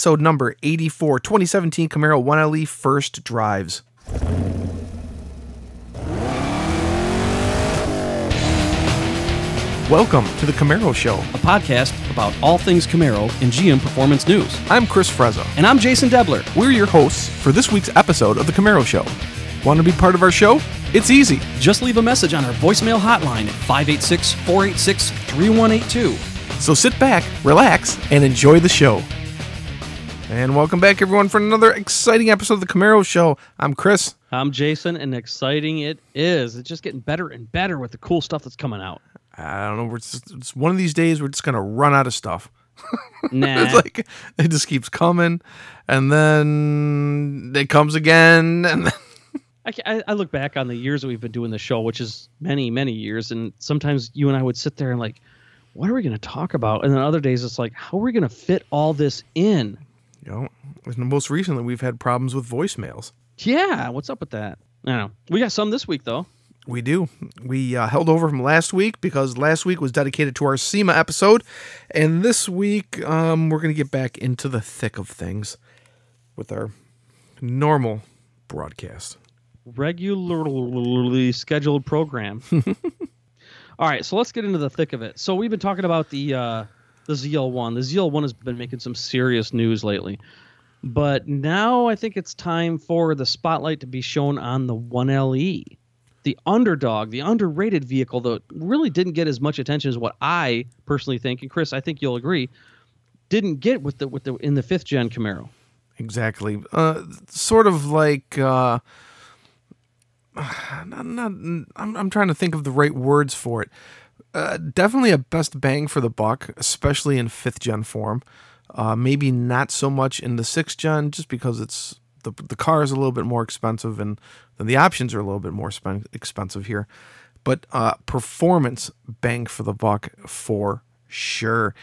episode number 84, 2017 Camaro 1LE First Drives. Welcome to the Camaro Show. a podcast about all things Camaro and GM Performance News. I'm Chris Frezza. And I'm Jason Debler. We're your hosts for this week's episode of the Camaro Show. Want to be part of our show? It's easy. Just leave a message on our voicemail hotline at 586 486 3182. So sit back, relax, and enjoy the show. And welcome back, everyone, for another exciting episode of the Camaro Show. I'm Chris. I'm Jason, and exciting it is. It's just getting better and better with the cool stuff that's coming out. I don't know. We're just, it's one of these days we're just gonna run out of stuff. Nah. It's like it just keeps coming, and then it comes again, and then I, ca- I, I look back on the years that we've been doing the show, which is many, many years, and sometimes you and I would sit there and like, what are we going to talk about? And then other days it's like, how are we going to fit all this in? You know. Most recently, we've had problems with voicemails. Yeah, what's up with that? I don't know. We got some this week though. We do. We uh, held over from last week because last week was dedicated to our SEMA episode, and this week um, we're going to get back into the thick of things with our normal broadcast. regularly scheduled program. All right, so let's get into the thick of it. So we've been talking about the uh, the ZL1. The ZL1 has been making some serious news lately, but now I think it's time for the spotlight to be shown on the 1LE, the underdog, the underrated vehicle that really didn't get as much attention as what I personally think, and Chris, I think you'll agree, didn't get with the with the in the fifth gen Camaro. Exactly. Uh, sort of like. Uh, not, not, I'm, I'm trying to think of the right words for it. Uh, definitely a best bang for the buck, especially in fifth gen form. Uh, maybe not so much in the sixth gen, just because it's the the car is a little bit more expensive and then the options are a little bit more spen- expensive here. But uh, performance bang for the buck for sure.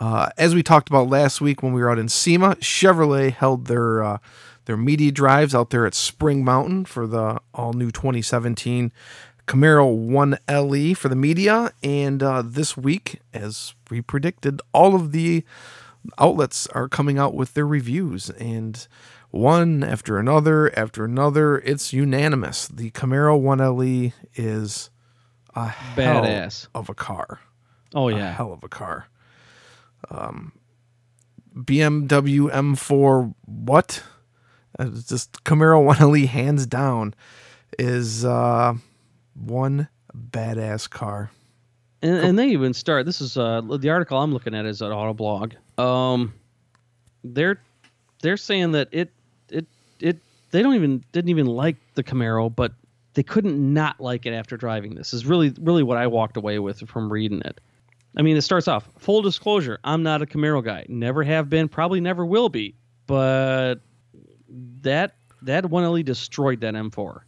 Uh, as we talked about last week when we were out in SEMA, Chevrolet held their uh, their media drives out there at Spring Mountain for the all new 2017 Camaro 1 LE for the media. And uh, this week, as we predicted, all of the outlets are coming out with their reviews. And one after another after another, it's unanimous. The Camaro 1 LE is a hell Badass. of a car. Oh A yeah, hell of a car. Um, BMW M4, what? Uh, it's just Camaro 1LE, hands down, is uh, one badass car. And, and they even start. This is uh, the article I'm looking at is at Autoblog. Um, they're they're saying that it it it they don't even didn't even like the Camaro, but they couldn't not like it after driving this. Is really really what I walked away with from reading it. I mean, it starts off full disclosure. I'm not a Camaro guy. Never have been. Probably never will be. But that that 1LE destroyed that M4.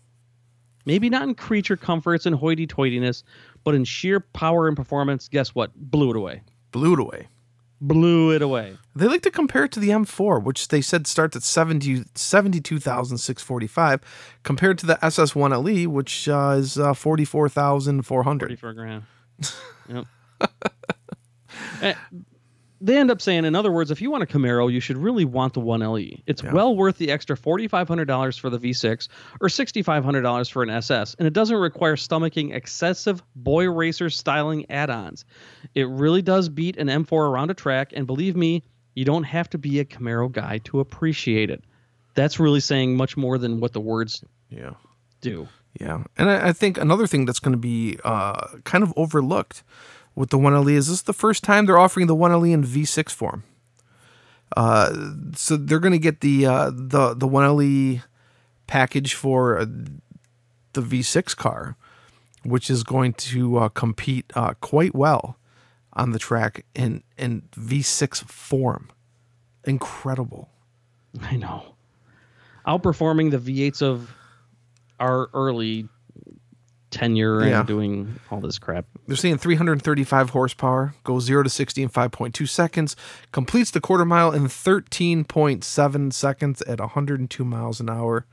Maybe not in creature comforts and hoity-toityness, but in sheer power and performance. Guess what? Blew it away. Blew it away. Blew it away. They like to compare it to the M4, which they said starts at 70, 72,645, compared to the SS1LE, which uh, is uh, 44,400. 34 grand. yep. Eh, they end up saying, in other words, if you want a Camaro, you should really want the 1LE. It's Yeah. well worth the extra $4,500 for the V6 or $6,500 for an SS, and it doesn't require stomaching excessive boy racer styling add ons. It really does beat an M4 around a track, and believe me, you don't have to be a Camaro guy to appreciate it. That's really saying much more than what the words Yeah. do. Yeah, and I, I think another thing that's going to be uh, kind of overlooked with the 1LE is this is the first time they're offering the 1LE in V6 form. Uh, so they're going to get the uh, the the 1LE package for uh, the V6 car, which is going to uh, compete uh, quite well on the track in in V6 form. Incredible. I know. Outperforming the V8s of our early tenure Yeah. and doing all this crap. They're saying 335 horsepower, goes 0 to 60 in 5.2 seconds, completes the quarter mile in 13.7 seconds at 102 miles an hour.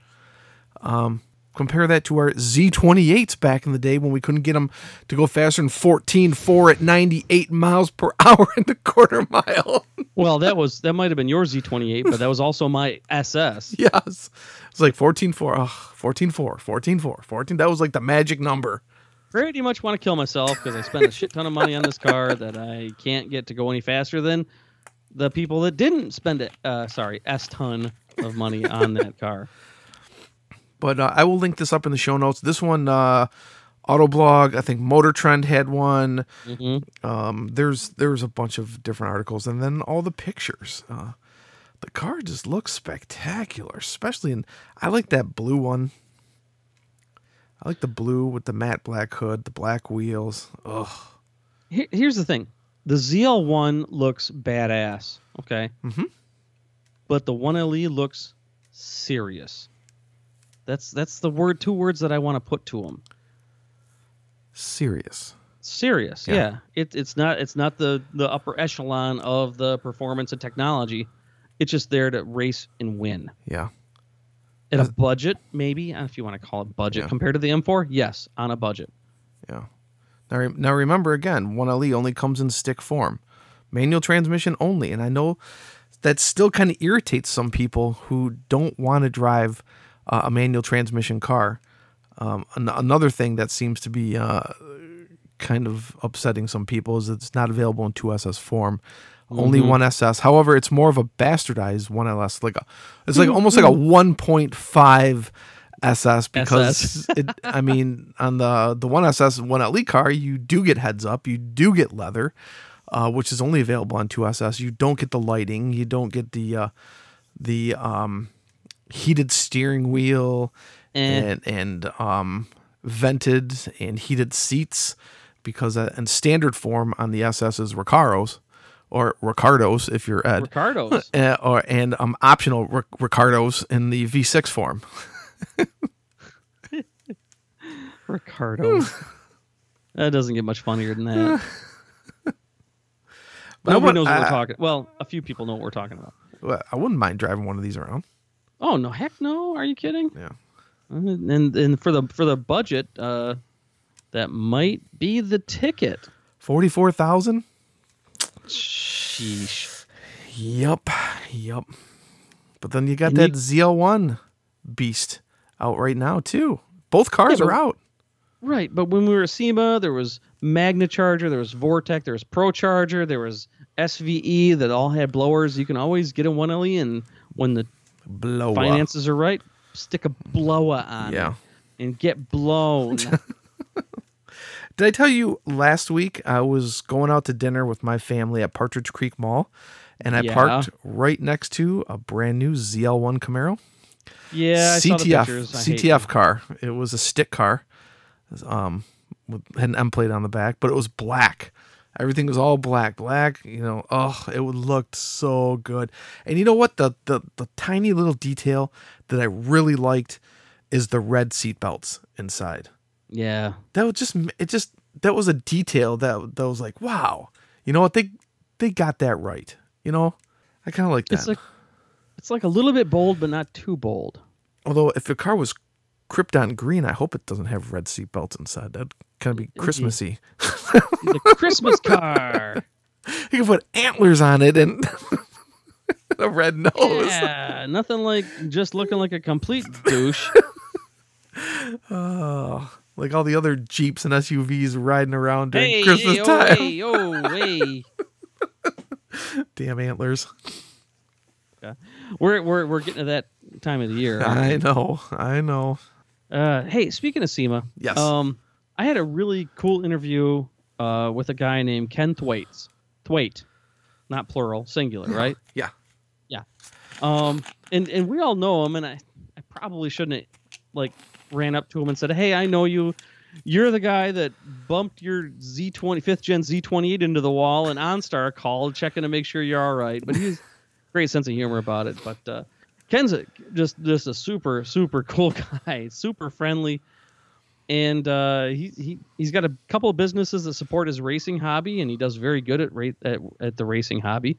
Um, Compare that to our Z28s back in the day when we couldn't get them to go faster than 14.4 at 98 miles per hour in the quarter mile. Well, that was that might have been your Z28, but that was also my SS. yes. It's like 14.4, oh, 14.4, 14.4, 14. That was like the magic number. Pretty much want to kill myself because I spent a shit ton of money on this car that I can't get to go any faster than the people that didn't spend it. Uh, sorry, s ton of money on that car. But uh, I will link this up in the show notes. This one, uh, Autoblog, I think Motor Trend had one. Mm-hmm. Um, there's there's a bunch of different articles, and then all the pictures. Uh, the car just looks spectacular, especially in. I like that blue one. I like the blue with the matte black hood, the black wheels. Ugh. Here, here's the thing: the ZL1 looks badass. Okay. Mhm. But the 1LE looks serious. That's that's the word. Two words that I want to put to them. Serious. Serious. Yeah. Yeah. It, it's not. It's not the the upper echelon of the performance and technology. It's just there to race and win. Yeah. At a budget, maybe if you want to call it budget Yeah. compared to the M4. Yes, on a budget. Yeah. Now, re- now remember again, 1LE only comes in stick form, manual transmission only, and I know that still kind of irritates some people who don't want to drive uh, a manual transmission car. Um, an- another thing that seems to be uh, kind of upsetting some people is it's not available in 2SS form. Only one SS. However, it's more of a bastardized one LS. Like a, it's like almost like a 1.5 SS because it, I mean on the the one SS one LE car you do get heads up, you do get leather, uh, which is only available on two SS. You don't get the lighting, you don't get the uh, the um, heated steering wheel Eh. and and um, vented and heated seats because uh, in standard form on the SS is Recaros or Ricardos if you're Ed. Ricardo's. Uh, or and um optional Ric- Ricardos in the V6 form. Ricardo. that doesn't get much funnier than that. Nobody knows what I- we're talking. Well, a few people know what we're talking about. Well, I wouldn't mind driving one of these around. Oh no, heck no! Are you kidding? Yeah. And and, for the for the budget, uh, that might be the ticket. Forty four thousand. Sheesh. Yep, yep. But then you got And that you- ZL1 beast out right now too. Both cars Yeah, are out. Right, but when we were at SEMA, there was Magna Charger, there was Vortech, there was Pro Charger, there was SVE that all had blowers. You can always get a 1LE, and when the Blow up. finances are right, stick a blower on Yeah. it and get blown. Did I tell you last week I was going out to dinner with my family at Partridge Creek Mall, and I Yeah. parked right next to a brand new ZL1 Camaro. yeah, I saw the CTF. CTF car. It was a stick car. Was, Um, had an M plate on the back, but it was black. Everything was all black, black. You know, oh, it would looked so good. And you know what? The the the tiny little detail that I really liked is the red seat belts inside. Yeah, That was just it. Just that was a detail that that was like, wow. You know what? They they got that right. You know, I kind of like that. it's like it's like a little bit bold, but not too bold. Although if the car was Krypton green, I hope it doesn't have red seat belts inside. That'd kind of be Christmassy. The Christmas car. You can put antlers on it and a red nose. Yeah, nothing like just looking like a complete douche. Oh, like all the other Jeeps and SUVs riding around during hey, Christmas hey, oh, time. hey, oh, hey. Damn antlers. Yeah. We're, we're, we're getting to that time of the year. I know. I know. Uh, hey, speaking of SEMA, Yes. um, I had a really cool interview uh, with a guy named Ken Thwaits. Thwaite, not plural, singular, right? Yeah. Yeah. Um, and and we all know him, and I, I probably shouldn't have, like ran up to him and said, "Hey, I know you. You're the guy that bumped your Z20 fifth gen Z28 into the wall, and OnStar called checking to make sure you're all right." But he's great sense of humor about it. But uh, Ken's a, just just a super super cool guy, super friendly, and uh, he he he's got a couple of businesses that support his racing hobby, and he does very good at ra- at, at the racing hobby.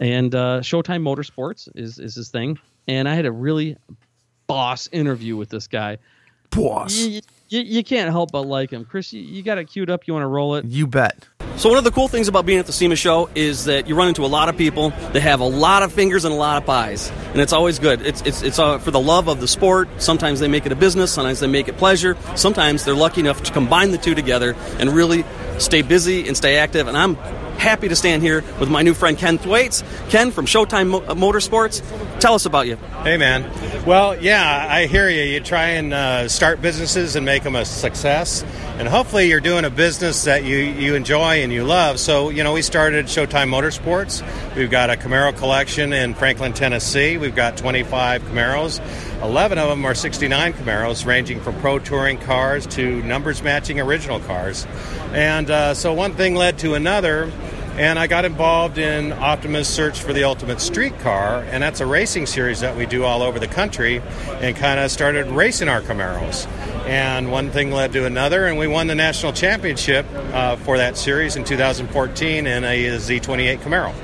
And uh, Showtime Motorsports is is his thing. And I had a really boss interview with this guy. boss. You, you, you can't help but like him, Chris. You, you got it queued up. You want to roll it? You bet. So one of the cool things about being at the SEMA show is that you run into a lot of people that have a lot of fingers and a lot of pies, and it's always good. It's it's it's uh, for the love of the sport. Sometimes they make it a business. Sometimes they make it pleasure. Sometimes they're lucky enough to combine the two together and really stay busy and stay active. And I'm happy to stand here with my new friend Ken Thwaits. Ken from Showtime Mo- uh, Motorsports. Tell us about you. Hey, man. Well, yeah, I hear you. You try and uh, start businesses and make them a success. And hopefully, you're doing a business that you, you enjoy and you love. So, you know, we started Showtime Motorsports. We've got a Camaro collection in Franklin, Tennessee. We've got 25 Camaros. 11 of them are 69 Camaros, ranging from pro touring cars to numbers matching original cars. And uh, so, one thing led to another and I got involved in Optima's search for the ultimate street car, and that's a racing series that we do all over the country, and kind of started racing our Camaros. And one thing led to another, and we won the national championship uh, for that series in 2014 in a Z28 Camaro.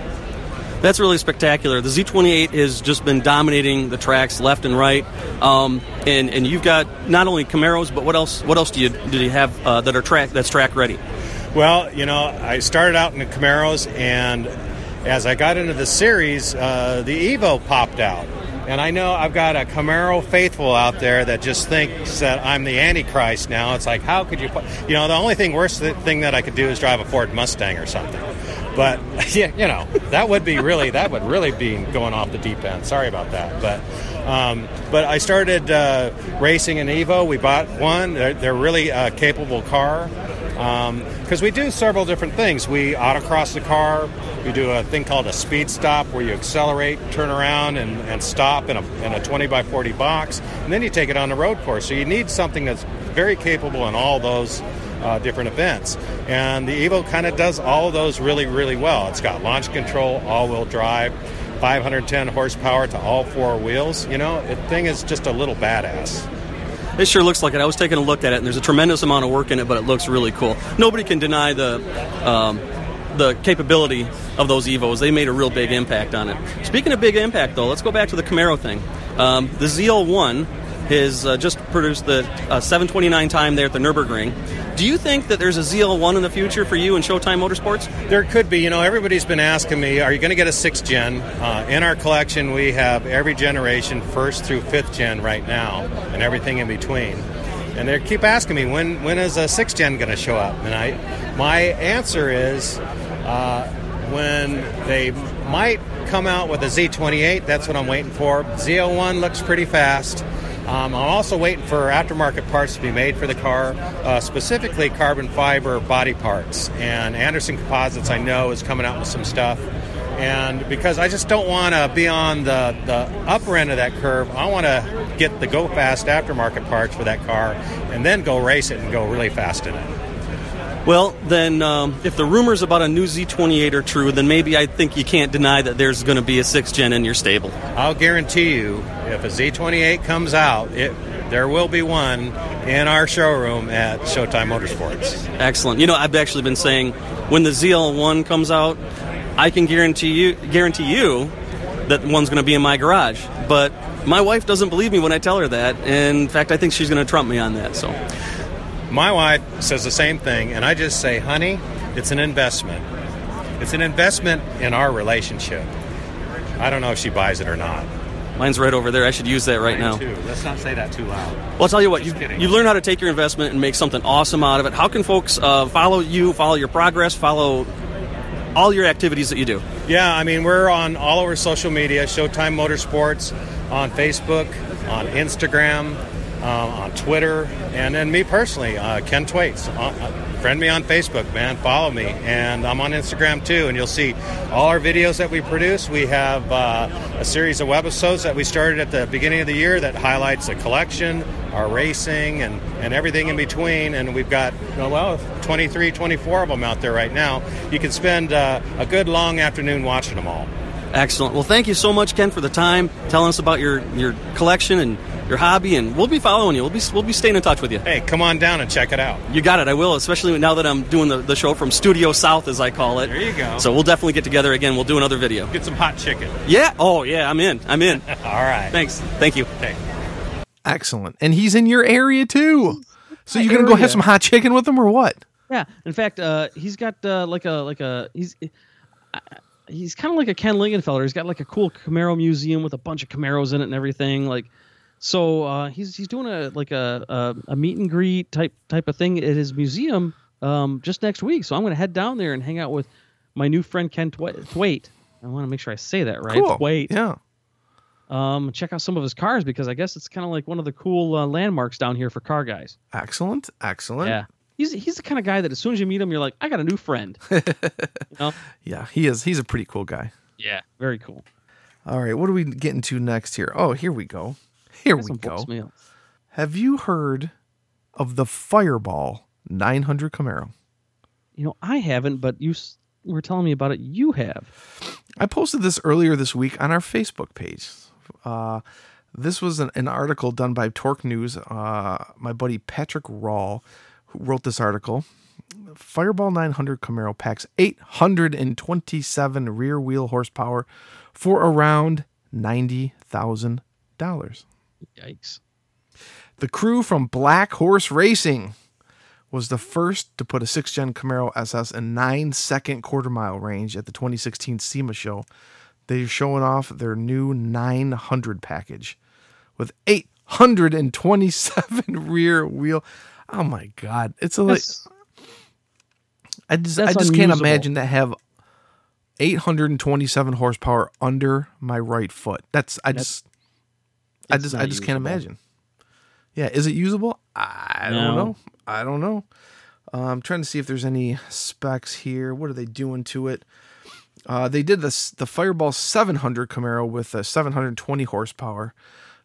That's really spectacular. The Z28 has just been dominating the tracks left and right, um, and and you've got not only Camaros, but what else? What else do you do you have uh, that are track that's track ready? Well, you know, I started out in the Camaros, and as I got into the series, uh, the Evo popped out. And I know I've got a Camaro faithful out there that just thinks that I'm the Antichrist now. It's like, how could you? You know, the only thing worse thing that I could do is drive a Ford Mustang or something. But yeah, you know, that would be really that would really be going off the deep end. Sorry about that, but. Um, but I started uh, racing an Evo. We bought one. They're, they're really a capable car because um, we do several different things. We autocross the car. We do a thing called a speed stop where you accelerate, turn around, and, and stop in a, in a 20 by 40 box, and then you take it on the road course. So you need something that's very capable in all those uh, different events. And the Evo kind of does all of those really, really well. It's got launch control, all wheel drive. 510 horsepower to all four wheels. You know, the thing is just a little badass. It sure looks like it. I was taking a look at it, and there's a tremendous amount of work in it, but it looks really cool. Nobody can deny the um, the capability of those Evos. They made a real big impact on it. Speaking of big impact, though, let's go back to the Camaro thing. Um, the ZL1 has uh, just produced the uh, 729 time there at the Nürburgring. Do you think that there's a ZL1 in the future for you in Showtime Motorsports? There could be. You know, everybody's been asking me, are you going to get a sixth gen? Uh, in our collection, we have every generation, first through fifth gen right now, and everything in between. And they keep asking me, when when is a sixth gen going to show up? And I, my answer is, uh, when they might come out with a Z28, that's what I'm waiting for. ZL1 looks pretty fast. Um, I'm also waiting for aftermarket parts to be made for the car, uh, specifically carbon fiber body parts. And Anderson Composites, I know, is coming out with some stuff. And because I just don't want to be on the, the upper end of that curve, I want to get the go fast aftermarket parts for that car and then go race it and go really fast in it. Well, then, um, if the rumors about a new Z28 are true, then maybe I think you can't deny that there's going to be a sixth gen in your stable. I'll guarantee you, if a Z28 comes out, it there will be one in our showroom at Showtime Motorsports. Excellent. You know, I've actually been saying when the ZL1 comes out, I can guarantee you guarantee you that one's going to be in my garage. But my wife doesn't believe me when I tell her that. And in fact, I think she's going to trump me on that. So. My wife says the same thing, and I just say, honey, it's an investment. It's an investment in our relationship. I don't know if she buys it or not. Mine's right over there. I should use that right Mine now. Too. Let's not say that too loud. Well, I'll tell you what, you, Just kidding. you learn how to take your investment and make something awesome out of it. How can folks uh, follow you, follow your progress, follow all your activities that you do? Yeah, I mean, we're on all over social media Showtime Motorsports, on Facebook, on Instagram, on Twitter, and then me personally, uh, Ken Thwaits. Uh, uh, friend me on Facebook, man. Follow me. And I'm on Instagram too, and you'll see all our videos that we produce. We have uh, a series of webisodes that we started at the beginning of the year that highlights the collection, our racing, and, and everything in between. And we've got, well, 23, 24 of them out there right now. You can spend uh, a good long afternoon watching them all. Excellent. Well, thank you so much, Ken, for the time, telling us about your, your collection and your hobby, and we'll be following you. We'll be we'll be staying in touch with you. Hey, come on down and check it out. You got it. I will, especially now that I'm doing the, the show from Studio South, as I call it. There you go. So we'll definitely get together again. We'll do another video. Get some hot chicken. Yeah. Oh, yeah. I'm in. I'm in. All right. Thanks. Thank you. Okay. Excellent. And he's in your area too. So you're gonna go have some hot chicken with him or what? Yeah. In fact, uh, he's got uh, like a like a he's uh, he's kind of like a Ken Lingenfelter. He's got like a cool Camaro museum with a bunch of Camaros in it and everything. Like, so uh, he's he's doing a like a, a a meet and greet type type of thing at his museum um, just next week. So I'm gonna head down there and hang out with my new friend Ken Twa- Thwaite. I want to make sure I say that right. Cool. Thwaite. Yeah. Um, check out some of his cars because I guess it's kind of like one of the cool uh, landmarks down here for car guys. Excellent. Excellent. Yeah. He's, he's the kind of guy that as soon as you meet him, you're like, I got a new friend. you know? Yeah, he is. He's a pretty cool guy. Yeah. Very cool. All right, what are we getting to next here? Oh, here we go. Here we go. Have you heard of the Fireball 900 Camaro? You know, I haven't, but you were telling me about it. You have. I posted this earlier this week on our Facebook page. Uh, this was an, an article done by Torque News. Uh, my buddy Patrick Rall, wrote this article. Fireball 900 Camaro packs 827 rear wheel horsepower for around $90,000. Yikes. The crew from Black Horse Racing was the first to put a six gen Camaro SS in nine second quarter mile range at the 2016 SEMA show. They're showing off their new 900 package with 827 rear wheel. Oh my god, it's a like I just I just can't imagine to have 827 horsepower under my right foot. That's I That's- just I just I just can't imagine. Yeah, is it usable? I don't know. I don't know. Uh, I'm trying to see if there's any specs here. What are they doing to it? Uh, they did this the Fireball 700 Camaro with a 720 horsepower,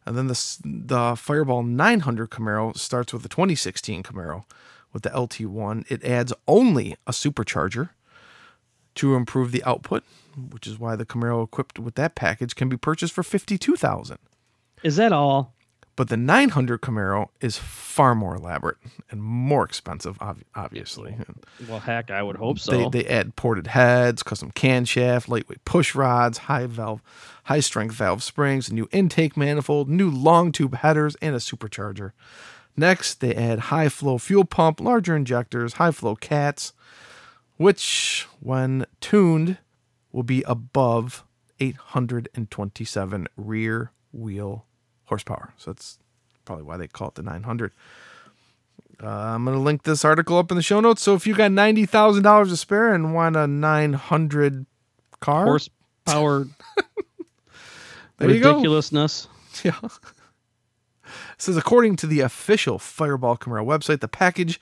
and then the the Fireball 900 Camaro starts with the 2016 Camaro with the LT1. It adds only a supercharger to improve the output, which is why the Camaro equipped with that package can be purchased for 52,000. Is that all? But the 900 Camaro is far more elaborate and more expensive, obviously. Well, heck, I would hope so. They, they add ported heads, custom camshaft, lightweight push rods, high valve, high strength valve springs, a new intake manifold, new long tube headers, and a supercharger. Next, they add high flow fuel pump, larger injectors, high flow cats, which, when tuned, will be above 827 rear wheel horsepower. So that's probably why they call it the 900. Uh, I'm going to link this article up in the show notes. So if you got $90,000 to spare and want a 900 car, Horsepower there you go. ridiculousness. Yeah. says according to the official Fireball Camaro website, the package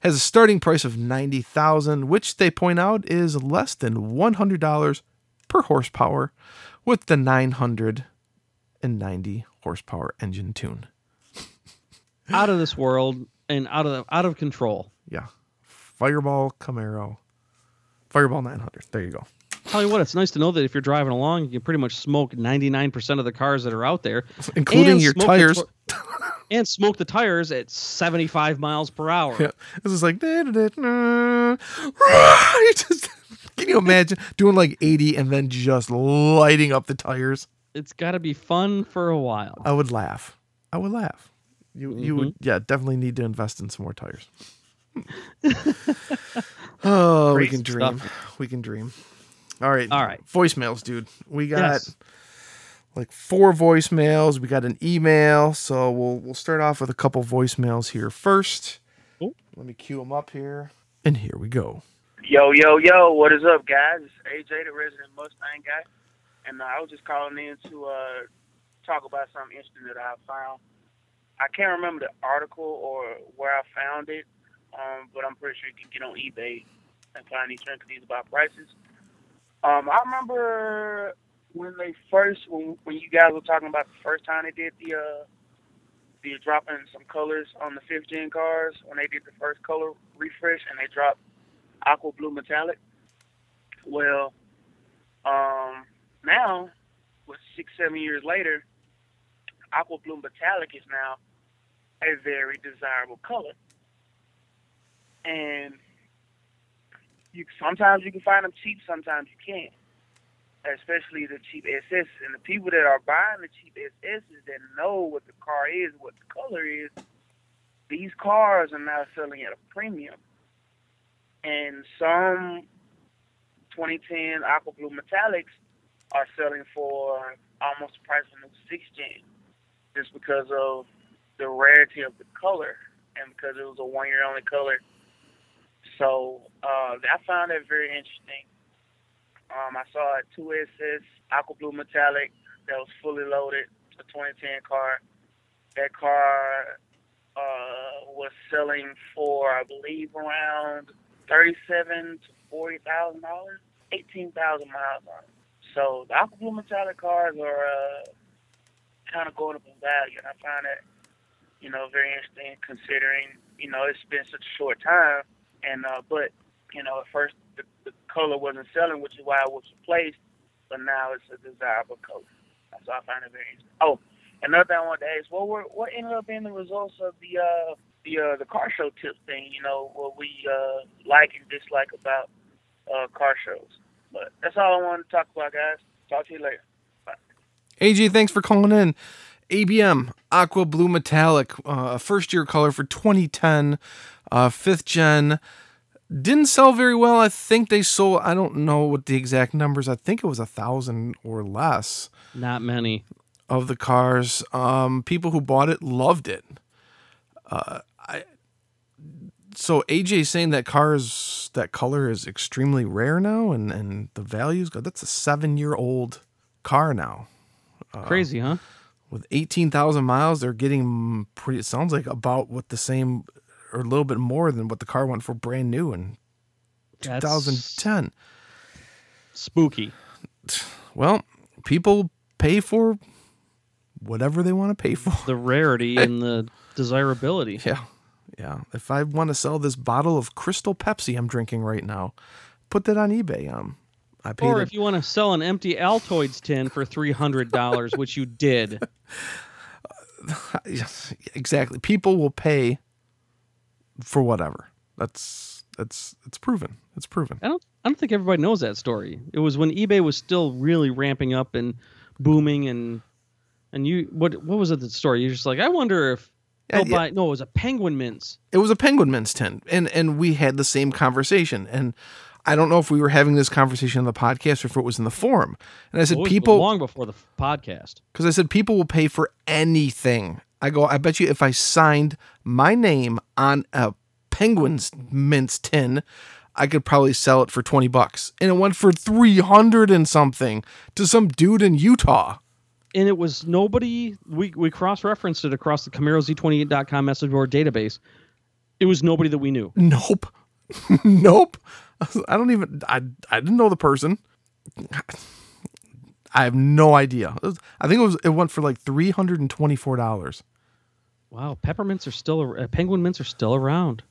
has a starting price of 90,000, which they point out is less than $100 per horsepower with the 990 horsepower engine tune. Out of this world and out of the, out of control. Yeah. Fireball Camaro. Fireball 900. There you go. Tell you what, it's nice to know that if you're driving along, you can pretty much smoke 99% of the cars that are out there, Including your tires. tor- and smoke the tires at 75 miles per hour. Yeah. This is like You just- can you imagine doing like 80 and then just lighting up the tires? It's got to be fun for a while. I would laugh. I would laugh. You you would mm-hmm. yeah, definitely need to invest in some more tires. oh, we can dream. stuff. We can dream. All right. All right. Voicemails, dude. We got Yes. like four voicemails. We got an email, so we'll we'll start off with a couple voicemails here first. Cool. Let me cue them up here. And here we go. Yo, yo, yo, what is up, guys? It's AJ, the resident Mustang guy. And I was just calling in to uh, talk about something interesting that I found. I can't remember the article or where I found it, um, but I'm pretty sure you can get on eBay and find these things about prices. Um, I remember when they first, when, when you guys were talking about the first time they did the, uh, the dropping some colors on the fifth gen cars, when they did the first color refresh and they dropped aqua blue metallic. Well, um, now, with six, seven years later, aqua blue metallic is now a very desirable color. And you sometimes you can find them cheap, sometimes you can't. especially the cheap SS. And the people that are buying the cheap SSs that know what the car is, what the color is, these cars are now selling at a premium. And some 2010 aqua blue metallics are selling for almost the price of a six gen, just because of the rarity of the color and because it was a one year only color. So uh, I found that very interesting. Um, I saw a 2SS aqua blue metallic that was fully loaded, a 2010 car. That car uh, was selling for, I believe, around thirty-seven to forty thousand dollars, eighteen thousand miles on it. So the aqua blue metallic cars are uh, kind of going up in value, and I find that you know very interesting considering you know it's been such a short time, and uh, but you know at first the, the color wasn't selling, which is why it was replaced, but now it's a desirable color. So I find it very interesting. Oh, another thing I wanted to ask, what were what ended up being the results of the uh, the uh, the car show tip thing? You know, what we uh, like and dislike about uh, car shows. But that's all I wanted to talk about, guys. Talk to you later. Bye. AJ, thanks for calling in. ABM Aqua Blue Metallic, uh, first year color for 2010, uh, fifth gen. Didn't sell very well. I think they sold. I don't know what the exact numbers. I think it was a thousand or less Not many. of the cars. Um, people who bought it loved it. Uh, I so AJ saying that cars that color is extremely rare now, and and the values go. That's a seven year old car now uh, Crazy, huh? with 18,000 miles, they're getting pretty, it sounds like about what the same or a little bit more than what the car went for brand new in That's 2010. spooky. Well, people pay for whatever they want to pay for. The rarity and the desirability. Yeah. Yeah. If I want to sell this bottle of Crystal Pepsi I'm drinking right now, put that on eBay. Um, I paid Or it- if you want to sell an empty Altoids tin for three hundred dollars, which you did, Yes, exactly. People will pay for whatever. That's that's it's proven. It's proven. I don't. I don't think everybody knows that story. It was when eBay was still really ramping up and booming, and and you what what was it the story? You're just like, I wonder if Yeah, they'll No, it was a Penguin Mints. It was a penguin mints tin, and and we had the same conversation. And I don't know if we were having this conversation on the podcast or if it was in the forum. And I said was people long before the podcast. because I said people will pay for anything. I go, I bet you if I signed my name on a penguin's mints tin, I could probably sell it for 20 bucks. And it went for 300 and something to some dude in Utah. And it was nobody we, we cross-referenced it across the camaro z28.com message board database it was nobody that we knew Nope. nope. I don't even I I didn't know the person. I have no idea. Was- I think it was it went for like $324. wow peppermints are still uh, penguin mints are still around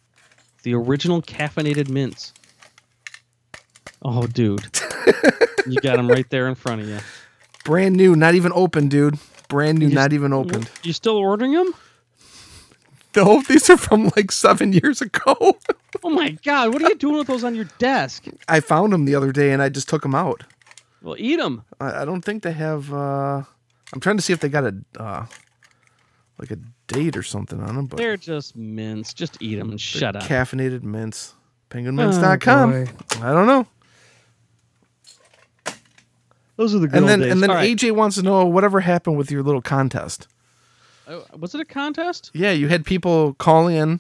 the original caffeinated mints oh dude you got them right there in front of you Brand new, not even open, dude. Brand new, not even opened. you still ordering them No, these are from like 7 years ago. oh my god what are you doing with those on your desk I found them the other day and I just took them out. well eat them I, I don't think they have uh I'm trying to see if they got a uh like a date or something on them, but they're just mints just eat them and shut up caffeinated mints. Penguinmints.com. boy. I don't know. Those are the good and old then days. and then All right. AJ wants to know whatever happened with your little contest. Oh, was it a contest Yeah, you had people call in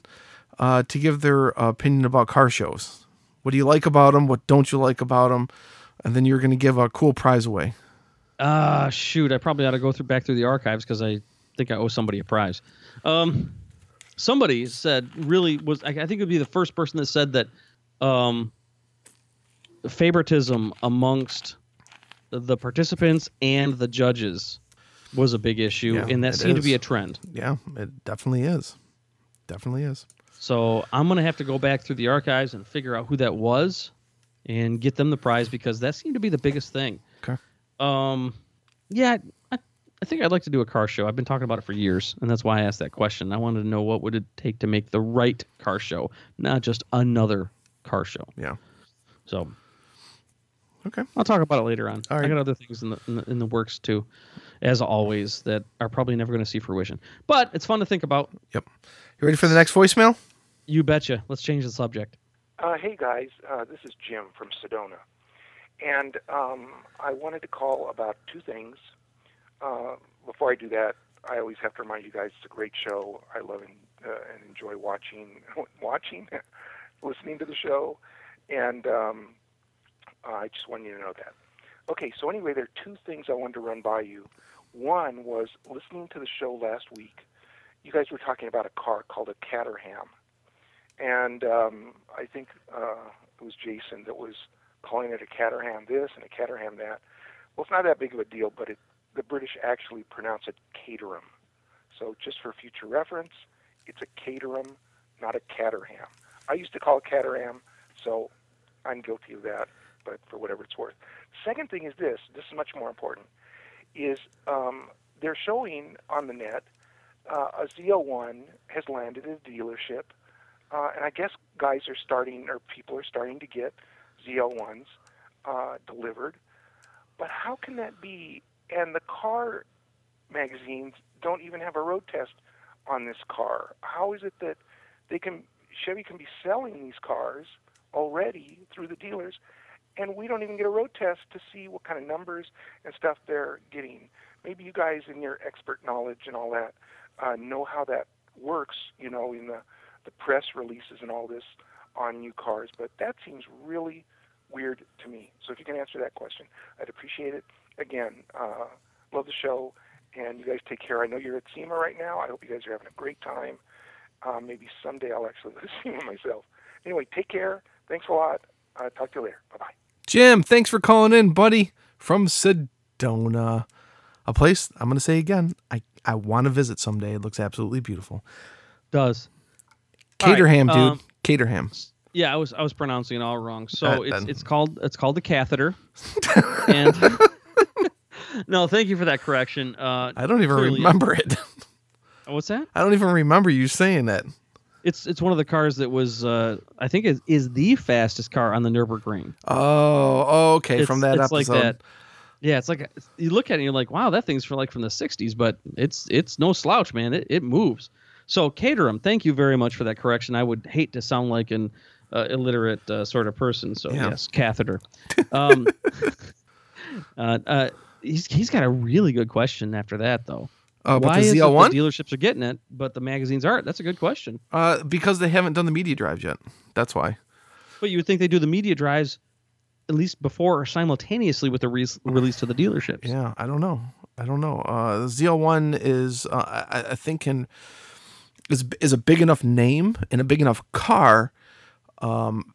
uh, to give their opinion about car shows. What do you like about them? What don't you like about them? And then you're going to give a cool prize away. Ah, shoot! I probably ought to go through back through the archives because I think I owe somebody a prize. Um, somebody said really was I, I think it would be the first person that said that um, favoritism amongst the participants and the judges was a big issue, Yeah, and that seemed to be a trend. Yeah, it definitely is. Definitely is. So I'm gonna have to go back through the archives and figure out who that was, and get them the prize because that seemed to be the biggest thing. Okay. Um, yeah, I, I think I'd like to do a car show. I've been talking about it for years, and that's why I asked that question. I wanted to know what would it take to make the right car show, not just another car show. Yeah. So Okay. I'll talk about it later on. All I got other things in the, in the in the works too, as always, that are probably never going to see fruition. But it's fun to think about. Yep. You ready for the next voicemail? You betcha. Let's change the subject. Uh, hey guys, uh, this is Jim from Sedona, and um, I wanted to call about two things. Uh, before I do that, I always have to remind you guys it's a great show. I love and, uh, and enjoy watching, watching, listening to the show, and um, uh, I just wanted you to know that. Okay, so anyway, there are two things I wanted to run by you. One was listening to the show last week. You guys were talking about a car called a Caterham and um, I think uh, it was Jason that was calling it a Caterham this and a Caterham that. Well, it's not that big of a deal, but it, the British actually pronounce it Caterham. So just for future reference, it's a Caterham, not a Caterham. I used to call it Caterham, so I'm guilty of that, but for whatever it's worth. Second thing is this, this is much more important, is um, they're showing on the net uh, a ZL1 has landed at a dealership uh, and I guess guys are starting, or people are starting to get ZL1s uh, delivered. But how can that be? And the car magazines don't even have a road test on this car. How is it that they can Chevy can be selling these cars already through the dealers, and we don't even get a road test to see what kind of numbers and stuff they're getting? Maybe you guys, in your expert knowledge and all that, uh, know how that works. You know, in the the press releases and all this on new cars, but that seems really weird to me. So if you can answer that question, I'd appreciate it. Again, uh, love the show, and you guys take care. I know you're at SEMA right now. I hope you guys are having a great time. Um, maybe someday I'll actually go to SEMA myself. Anyway, take care. Thanks a lot. Uh, talk to you later. Bye bye. Jim, thanks for calling in, buddy, from Sedona. A place I'm going to say again, I, I want to visit someday. It looks absolutely beautiful. Does All right, Caterham, dude. um, Caterham. yeah, I was I was pronouncing it all wrong. So Uh, it's then- it's called it's called the catheter. and no, thank you for that correction. Uh, I don't even remember it. What's that? I don't even remember you saying that. It's it's one of the cars that was uh, I think is is the fastest car on the Nurburgring. Oh, oh, okay. It's- from that it's episode. like that. Yeah, it's like you look at it and you're like, wow, that thing's for like from the '60s, but it's it's no slouch, man. It it moves. So Caterham, thank you very much for that correction. I would hate to sound like an uh, illiterate uh, sort of person. So Yeah. yes, catheter. Um, uh, uh, he's he's got a really good question after that though. Uh, but Why the is it ZL1? the dealerships are getting it, but the magazines aren't? That's a good question. uh, because they haven't done the media drives yet. That's why. But you would think they do the media drives at least before or simultaneously with the re- release to the dealerships. Yeah, I don't know. I don't know. Uh, the ZL1 is, uh, I, I think, can is is a big enough name and a big enough car, um,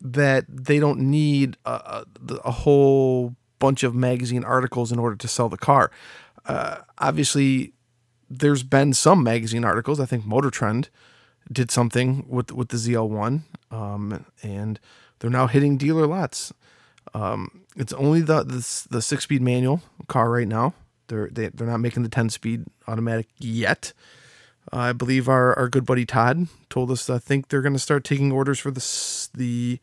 that they don't need a, a, a whole bunch of magazine articles in order to sell the car. Uh, obviously, there's been some magazine articles. I think Motor Trend did something with with the ZL1, um, and they're now hitting dealer lots. Um, it's only the the, the six speed manual car right now. They're they, they're not making the ten speed automatic yet. I believe our, our good buddy Todd told us I think they're going to start taking orders for the the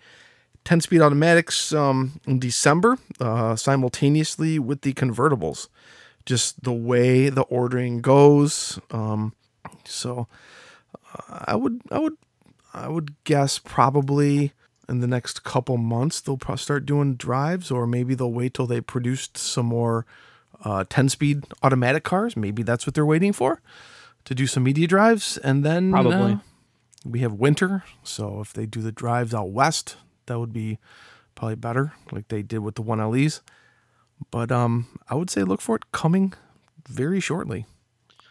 10 speed automatics um, in December uh, simultaneously with the convertibles. Just the way the ordering goes. Um, so uh, I would I would I would guess probably in the next couple months they'll probably start doing drives or maybe they'll wait till they produced some more uh, 10 speed automatic cars. Maybe that's what they're waiting for to do some media drives and then Probably. uh, we have winter so if they do the drives out west that would be probably better like they did with the 1LEs but um I would say look for it coming very shortly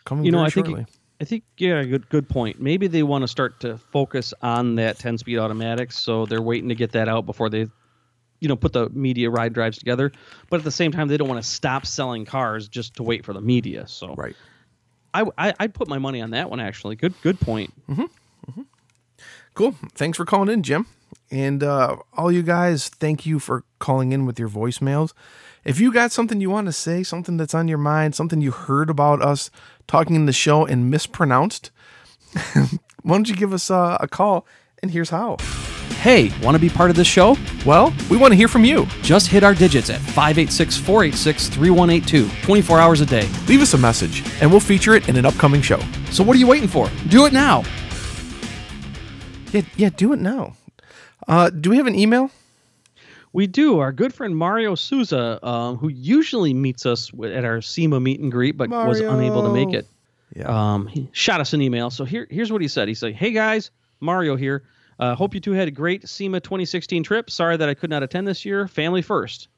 coming You know, very I think shortly I think yeah, good good point. Maybe they want to start to focus on that 10 speed automatic, so they're waiting to get that out before they, you know, put the media ride drives together. But at the same time, they don't want to stop selling cars just to wait for the media. So right I, I I'd put my money on that one actually. Good good point. Cool. Thanks for calling in, Jim. And uh, all you guys, thank you for calling in with your voicemails. If you got something you want to say, something that's on your mind, something you heard about us talking in the show and mispronounced, why don't you give us uh, a call? And here's how. Hey, want to be part of this show? Well, we want to hear from you. Just hit our digits at 586 486 3182, 24 hours a day. Leave us a message, and we'll feature it in an upcoming show. So what are you waiting for? Do it now. Yeah, yeah, do it now. Uh, do we have an email? We do. Our good friend Mario Souza, um, who usually meets us at our SEMA meet and greet, but was unable to make it. Yeah. Um, he shot us an email. So here, here's what he said. He said, "Hey guys, Mario here. Uh, hope you two had a great SEMA 2016 trip. Sorry that I could not attend this year. Family first.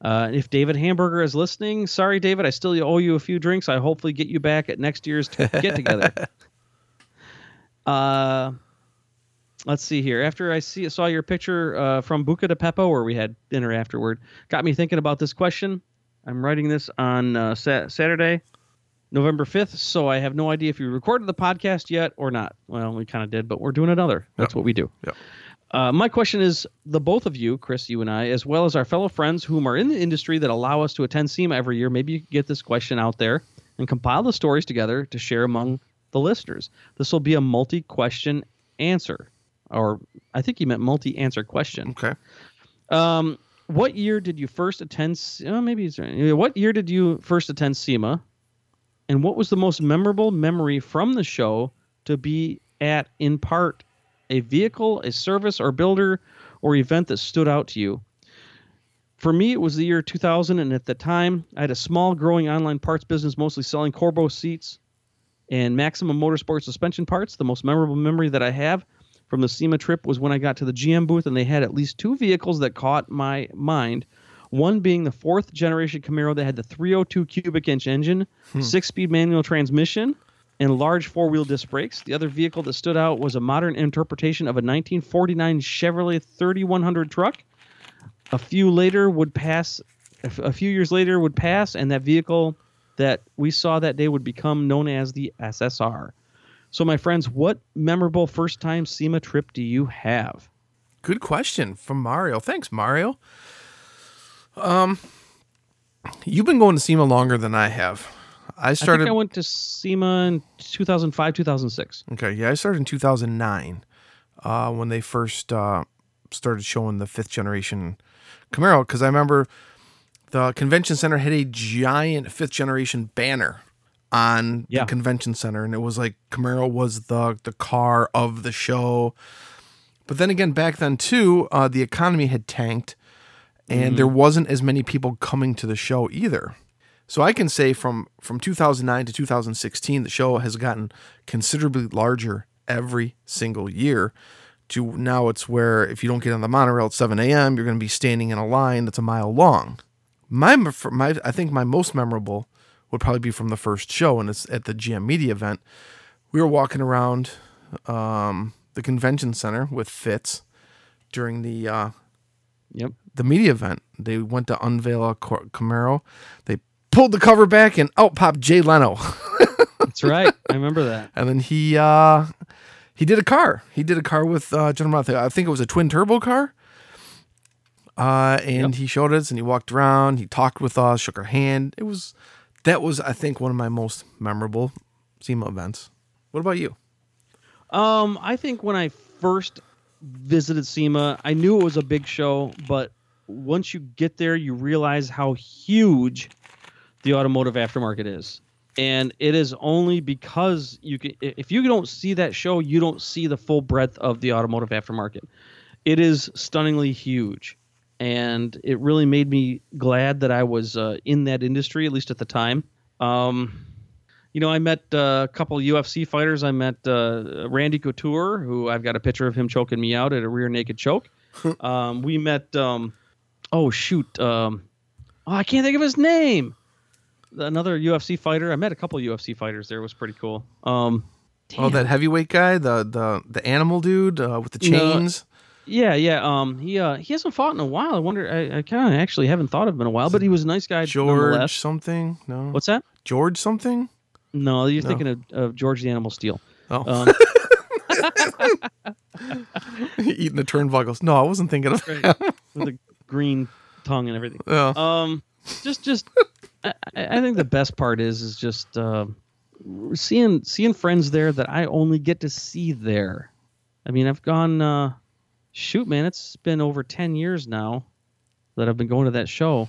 Uh, if David Hamburger is listening, sorry David, I still owe you a few drinks. I hopefully get you back at next year's t- get together. uh, let's see here. After I see saw your picture uh, from Buca di Beppo, where we had dinner afterward, got me thinking about this question. I'm writing this on uh, sa- Saturday, November 5th, so I have no idea if you recorded the podcast yet or not. Well, we kind of did, but we're doing another. That's what we do. Yep. Uh, my question is the both of you, Chris, you and I, as well as our fellow friends whom are in the industry that allow us to attend SEMA every year, maybe you could get this question out there and compile the stories together to share among the listeners. This will be a multi question answer, or I think he meant multi answer question. Okay. Um, what year did you first attend? Oh, maybe it's what year did you first attend SEMA, and what was the most memorable memory from the show to be at? In part, a vehicle, a service, or builder, or event that stood out to you. For me, it was the year 2000, and at the time, I had a small, growing online parts business, mostly selling Corbeau seats and Maximum Motorsport suspension parts. The most memorable memory that I have from the SEMA trip was when I got to the GM booth and they had at least two vehicles that caught my mind. One being the fourth generation Camaro that had the 302 cubic inch engine, hmm. six speed manual transmission, and large four wheel disc brakes. The other vehicle that stood out was a modern interpretation of a 1949 Chevrolet 3100 truck. A few later would pass, a few years later would pass, and that vehicle that we saw that day would become known as the SSR. So, my friends, what memorable first time SEMA trip do you have? Good question from Mario. Thanks, Mario. Um, you've been going to SEMA longer than I have. I I started. think I went to SEMA in 2005, 2006. okay, yeah, I started in 2009 uh, when they first uh, started showing the fifth generation Camaro. Because I remember the convention center had a giant fifth generation banner on Yeah. the convention center, and it was like Camaro was the the car of the show. But then again, back then too, uh, the economy had tanked, and there wasn't as many people coming to the show either. So I can say from from 2009 to 2016, the show has gotten considerably larger every single year. To now, it's where if you don't get on the monorail at 7 a.m., you're going to be standing in a line that's a mile long. My, my I think my most memorable would probably be from the first show, and it's at the GM Media event. We were walking around um, the convention center with Fitz during the uh, Yep. the media event. They went to unveil a Cor- Camaro. They pulled the cover back and out popped Jay Leno. That's right. I remember that. and then he uh, he did a car. He did a car with uh, General Motors. I think it was a twin turbo car. Uh, and he showed us and he walked around. He talked with us, shook our hand. It was that was I think one of my most memorable SEMA events. What about you? Um, I think when I first visited SEMA, I knew it was a big show, but once you get there, you realize how huge the automotive aftermarket is. And it is only because you can if you don't see that show, you don't see the full breadth of the automotive aftermarket. It is stunningly huge. And it really made me glad that I was uh, in that industry, at least at the time. Um, you know, I met uh, a couple UFC fighters. I met uh, Randy Couture, who I've got a picture of him choking me out at a rear naked choke. um, we met, um, oh shoot, um, oh, I can't think of his name. Another UFC fighter. I met a couple UFC fighters there. It was pretty cool. Um, Oh, that heavyweight guy, the the the animal dude uh, with the No. Yeah, yeah. Um, he uh, he hasn't fought in a while. I wonder. I, I kind of actually haven't thought of him in a while, but he was a nice guy. George something? No. What's that? George something? No, you're No. thinking of, of George the Animal Steele. Oh, Um, eating the turnbuckles. No, I wasn't thinking of Right. him. with the green tongue and everything. Yeah. Um, just just I, I I think the best part is is just uh, seeing seeing friends there that I only get to see there. I mean, I've gone uh, shoot, man, it's been over ten years now that I've been going to that show.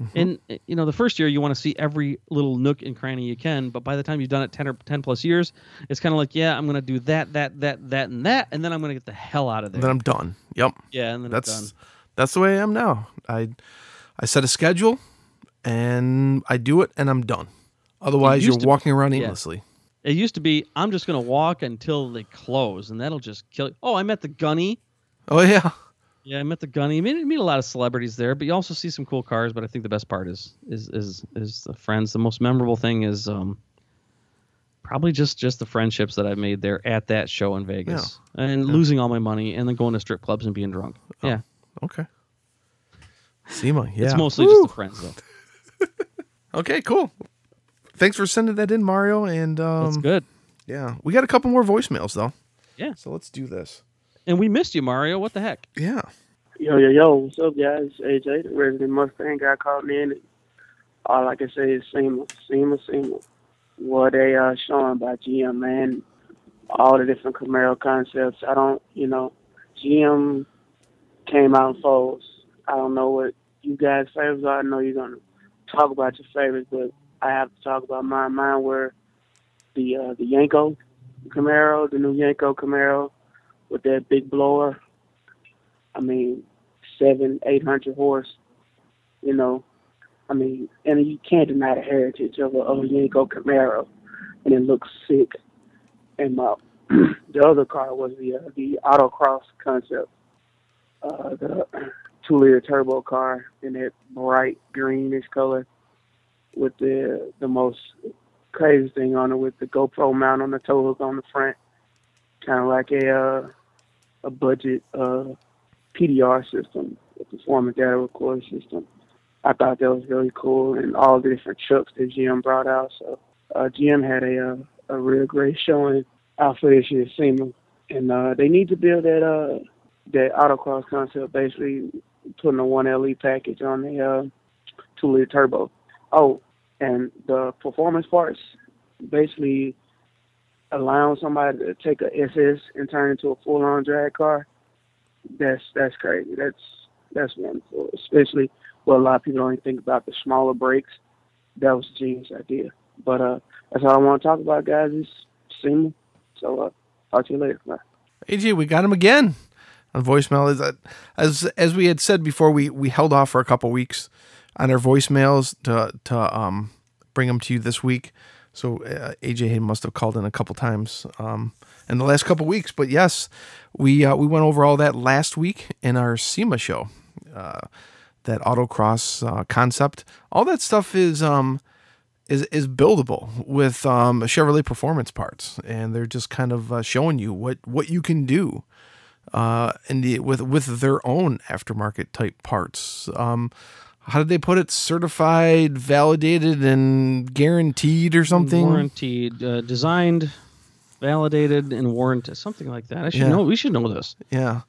Mm-hmm. And uh, you know, the first year you want to see every little nook and cranny you can, but by the time you've done it ten or ten plus years, it's kind of like, yeah, I'm gonna do that, that, that, that, and that, and then I'm gonna get the hell out of there. then I'm done. Yep. yeah, and then that's that's the way I am now. I I set a schedule and I do it and I'm done. Otherwise, you're to- walking around yeah. It used to be, I'm just gonna walk until they close, and that'll just kill. You. Oh, I met the Gunny. Oh yeah. Yeah, I met the Gunny. Meet, meet a lot of celebrities there, but you also see some cool cars. But I think the best part is is is is the friends. The most memorable thing is um probably just just the friendships that I made there at that show in Vegas, and losing all my money, and then going to strip clubs and being drunk. Yeah, Okay. SEMA, yeah. it's mostly Woo! just the friends though. Okay, cool. Thanks for sending that in, Mario. And um, That's good. yeah, we got a couple more voicemails though. Yeah. So let's do this. And we missed you, Mario. What the heck? Yeah. Yo, yo, yo, what's up, guys? AJ, the resident Mustang guy called me in. All I can say is SEMA, SEMA, SEMA. What they are showing by GM, man. All the different Camaro concepts. I don't, you know, GM came out in folds. I don't know what you guys' favorites are. I know you're going to talk about your favorites, but I have to talk about mine. Mine were the uh, the Yenko Camaro, the new Yenko Camaro with that big blower. I mean, seven, eight hundred horse. You know, I mean, and you can't deny the heritage of a, of a Yenko Camaro, and it looks sick. And my the other car was the uh, the autocross concept, uh, the two liter turbo car in that bright greenish color, with the the most crazy thing on it with the GoPro mount on the tow hook on the front, kind of like a uh, a budget uh, PDR system, a performance data recorder system. I thought that was really cool, and all the different trucks that GM brought out. So uh, GM had a uh, a real great showing out for this year's SEMA, and uh, they need to build that uh, that autocross concept, basically putting a one LE package on the uh, two liter turbo. Oh, and the performance parts, basically allowing somebody to take a SS and turn it into a full on drag car. That's that's crazy. That's that's wonderful. Especially well a lot of people don't think about the smaller brakes. That was a genius idea. But uh that's all I want to talk about guys is SEMA. So uh talk to you later. Bye. AJ, we got him again on voicemail. Is that as as we had said before, we we held off for a couple weeks on our voicemails to to um bring them to you this week. So uh, AJ must have called in a couple times um, in the last couple weeks. But yes, we uh, we went over all that last week in our SEMA show. Uh, that autocross uh, concept, all that stuff is um is is buildable with um, Chevrolet performance parts, and they're just kind of uh, showing you what what you can do uh, in the with with their own aftermarket type parts. Um, how did they put it? Certified, validated, and guaranteed, or something. Warranted, uh, designed, validated, and warranted. Something like that. I should Yeah. know. We should know this Yeah,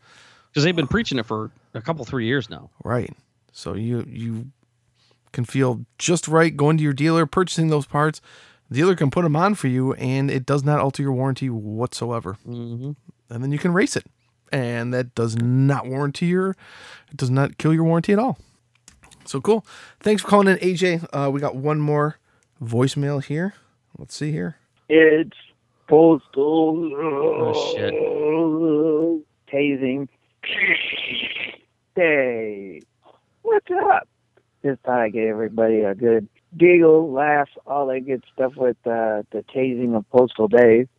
because they've been preaching it for a couple, three years now. right. So you you can feel just right going to your dealer, purchasing those parts. The dealer can put them on for you, and it does not alter your warranty whatsoever. hmm and then you can race it. And that does not warranty your, it does not kill your warranty at all. So cool. Thanks for calling in, AJ. Uh, we got one more voicemail here. Let's see here. It's postal. Oh, shit. Tasing. Hey, what's up? Just thought I'd give everybody a good giggle, laugh, all that good stuff with uh, the tasing of Postal Dave.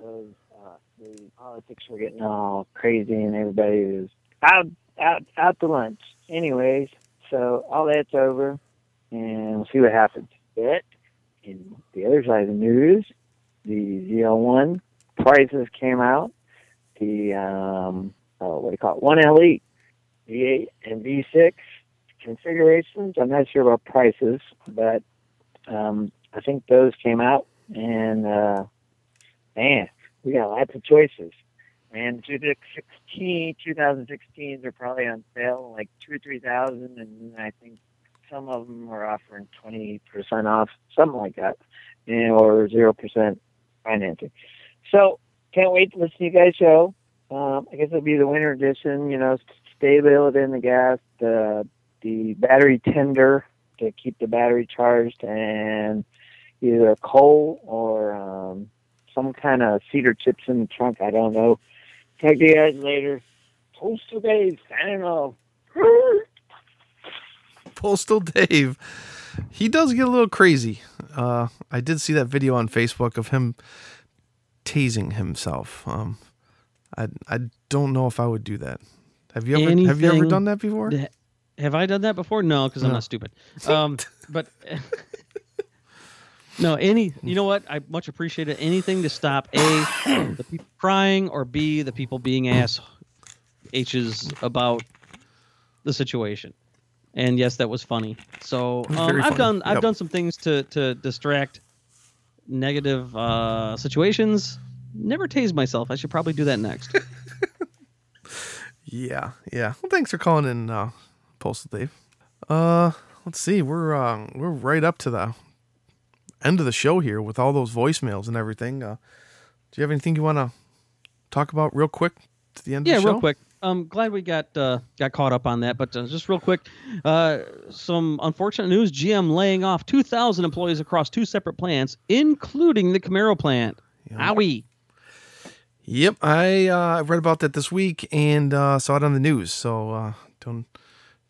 Those, uh, the politics were getting all crazy and everybody was out, out, out to lunch. Anyways, so all that's over and we'll see what happens. But in the other side of the news, the ZL1 prices came out. The um, uh, what do you call it? One LE, V8 and V6 configurations. I'm not sure about prices, but um, I think those came out, and uh, man, we got lots of choices. And 2016, 2016s are probably on sale, like two or three thousand, and I think some of them are offering 20% off, something like that, and, or 0% financing. So, can't wait to listen to you guys' show. Um, I guess it'll be the winter edition. You know, stability in the gas, the the battery tender to keep the battery charged, and either coal or um, some kind of cedar chips in the trunk. I don't know. Talk to you guys later. Postal Dave, signing off. Postal Dave. He does get a little crazy. Uh, I did see that video on Facebook of him tasing himself. Um, I I don't know if I would do that. Have you ever Have you ever done that before? that- Have I done that before? No, because I'm not stupid. Um, but no, any. You know what? I much appreciate it. Anything to stop a the people crying or b the people being ass h's about the situation. And yes, that was funny. So um, I've funny. done I've Yep. done some things to to distract negative uh, situations. Never tase myself. I should probably do that next. Yeah, yeah. Well, thanks for calling in, uh, Postal Dave. Uh, let's see. We're uh, we're right up to the end of the show here with all those voicemails and everything. Uh, do you have anything you want to talk about real quick to the end yeah, of the show? Yeah, real quick. Um, glad we got uh, got caught up on that, but uh, just real quick, uh, some unfortunate news: GM laying off 2,000 employees across two separate plants, including the Camaro plant. Owie! Yep, I uh, read about that this week and uh, saw it on the news. So uh, don't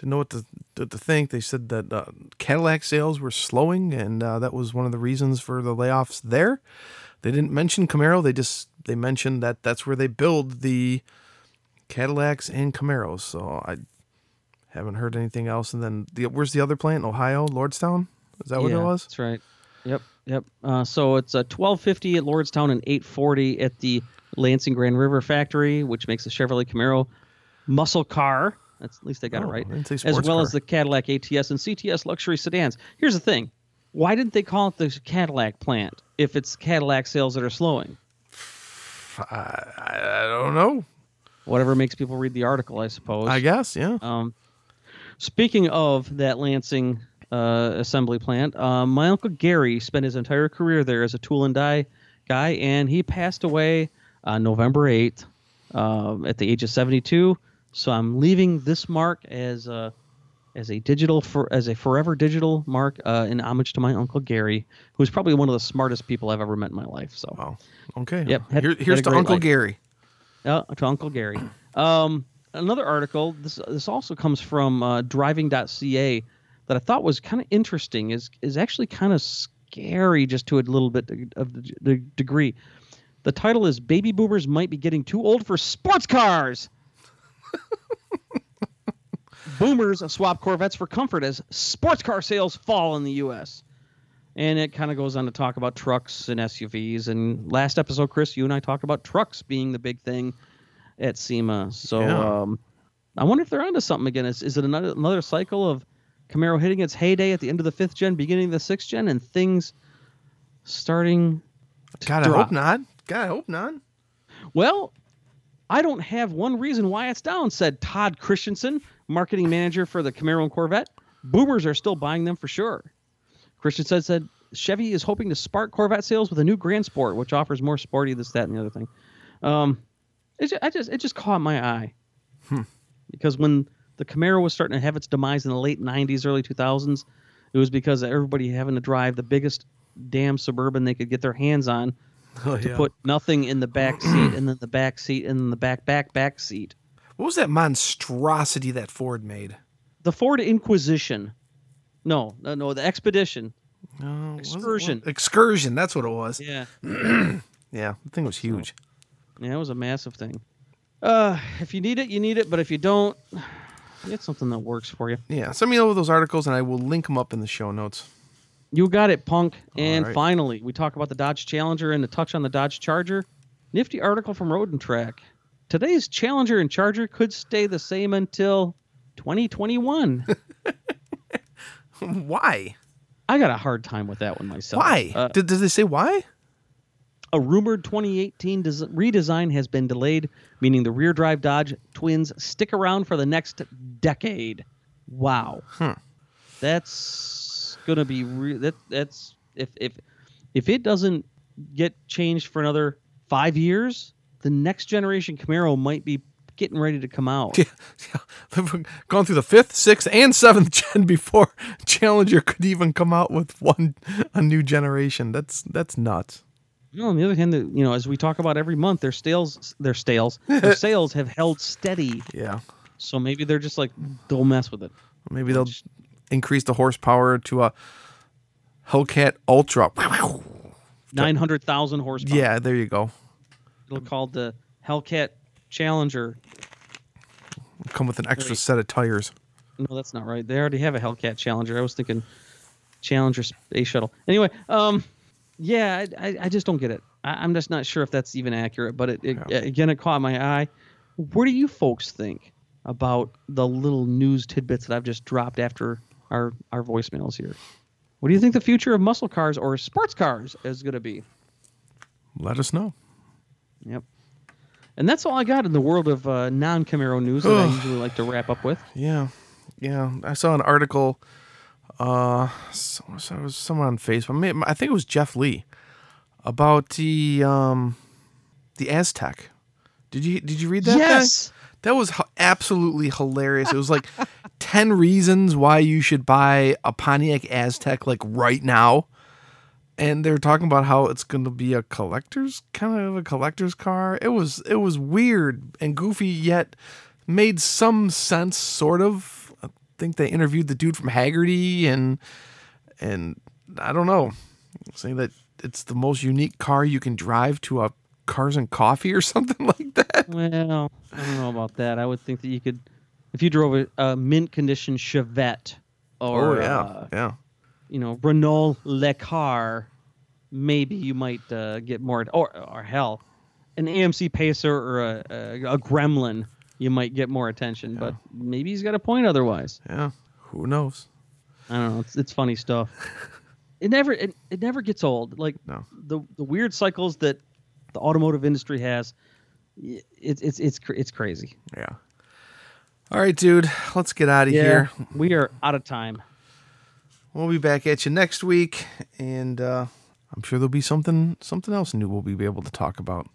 didn't know what to what to think. They said that uh, Cadillac sales were slowing, and uh, that was one of the reasons for the layoffs there. They didn't mention Camaro. They just they mentioned that that's where they build the Cadillacs and Camaros. So I haven't heard anything else. And then the where's the other plant? Ohio, Lordstown. Is that what it was? That's right. Yep, yep. Uh, so it's uh, 1250 at Lordstown and 840 at the Lansing Grand River factory, which makes the Chevrolet Camaro muscle car. That's at least they got Oh, it right. I didn't say As well car. as the Cadillac ATS and CTS luxury sedans. Here's the thing: why didn't they call it the Cadillac plant if it's Cadillac sales that are slowing? I, I don't know. Whatever makes people read the article, I suppose. I guess yeah. Um, speaking of that Lansing uh, assembly plant, um, my uncle Gary spent his entire career there as a tool and die guy, and he passed away on November 8th um, at the age of 72. So I'm leaving this mark as a as a digital for as a forever digital mark uh, in homage to my uncle Gary, who's probably one of the smartest people I've ever met in my life. So Wow. Okay. Yep, had- Here, here's to Uncle life. Gary. uh, to Uncle Gary. Um, another article. This this also comes from uh, driving.ca that I thought was kind of interesting. is is actually kind of scary just to a little bit of the, the degree. The title is "Baby Boomers Might Be Getting Too Old for Sports Cars." Boomers swap Corvettes for comfort as sports car sales fall in the U.S. And it kind of goes on to talk about trucks and SUVs. And last episode, Chris, you and I talked about trucks being the big thing at SEMA. So Yeah. um, I wonder if they're onto something again. Is, is it another, another cycle of Camaro hitting its heyday at the end of the fifth gen, beginning of the sixth gen, and things starting to God, I hope not. God, I hope not. Well, I don't have one reason why it's down, said Todd Christensen, marketing manager for the Camaro and Corvette. Boomers are still buying them for sure. Christensen said Chevy is hoping to spark Corvette sales with a new Grand Sport, which offers more sporty this, that, and the other thing. Um, it just, I just it just caught my eye because when the Camaro was starting to have its demise in the late '90s, early 2000s, it was because of everybody having to drive the biggest damn suburban they could get their hands on Oh, to yeah. put nothing in the back seat and then the back seat and then the back back back seat. What was that monstrosity that Ford made? The Ford Inquisition. No, no, no, the Expedition. No, Excursion. what- Excursion. That's what it was. Yeah. Yeah, the thing was huge. Yeah, it was a massive thing. Uh, if you need it, you need it, but if you don't, get something that works for you. Yeah, send me over those articles and I will link them up in the show notes. You got it, punk. And right. finally, we talk about the Dodge Challenger and the touch on the Dodge Charger. Nifty article from Road and Track. Today's Challenger and Charger could stay the same until 2021. Why? I got a hard time with that one myself. Why? Uh, Did, did they say why? a rumored 2018 des- redesign has been delayed, meaning the rear drive Dodge twins stick around for the next decade. Wow. Huh. That's gonna be re- that. That's if if if it doesn't get changed for another five years, the next generation Camaro might be getting ready to come out. Yeah, yeah. Gone through the fifth, sixth, and seventh gen before Challenger could even come out with one a new generation. That's that's nuts. No, on the other hand, the, you know, as we talk about every month, their sales, their sales, their sales have held steady. Yeah. So maybe they're just like, don't mess with it. Maybe they'll increase the horsepower to a Hellcat Ultra. Nine hundred thousand horsepower. Yeah, there you go. It'll called the Hellcat Challenger. Come with an extra Wait. set of tires. No, that's not right. They already have a Hellcat Challenger. I was thinking Challenger Space Shuttle. Anyway, um, yeah, I, I, I just don't get it. I, I'm just not sure if that's even accurate. But it, it again, it caught my eye. What do you folks think about the little news tidbits that I've just dropped after our our voicemails here? What do you think the future of muscle cars or sports cars is going to be? Let us know. Yep. And that's all I got in the world of uh, non Camaro news that I usually like to wrap up with. Yeah, yeah. I saw an article. Uh, so, so it was someone on Facebook. I think it was Jeff Lee about the um, the Aztek. Did you did you read that? guy? Yes. That was absolutely hilarious. It was like 10 reasons why you should buy a Pontiac Aztek like right now. And they're talking about how it's going to be a collector's kind of a collector's car. It was it was weird and goofy yet made some sense sort of. I think they interviewed the dude from Hagerty and and I don't know, saying that it's the most unique car you can drive to a cars and coffee or something like that. Well, I don't know about that. I would think that you could, if you drove a, a mint condition Chevette or oh yeah, uh, yeah. you know Renault Le Car, maybe you might uh, get more. Or or hell, an AMC Pacer or a, a, a Gremlin, you might get more attention. But maybe he's got a point otherwise. Yeah, who knows? I don't know. It's it's funny stuff. It never it, it never gets old. Like No. the the weird cycles that the automotive industry has. It's it's it's it's crazy. Yeah. All right, dude. Let's get out of here. we are out of time. We'll be back at you next week, and uh, I'm sure there'll be something something else new we'll be able to talk about.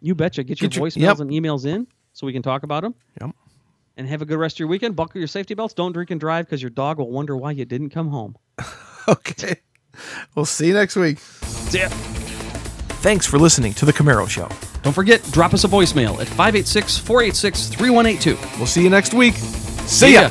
You betcha. Get your Get your- voicemails yep. and emails in so we can talk about them. Yep. And have a good rest of your weekend. Buckle your safety belts. Don't drink and drive because your dog will wonder why you didn't come home. Okay. We'll see you next week. See ya. Thanks for listening to the Camaro Show. Don't forget, drop us a voicemail at 586 486 3182. We'll see you next week. See ya.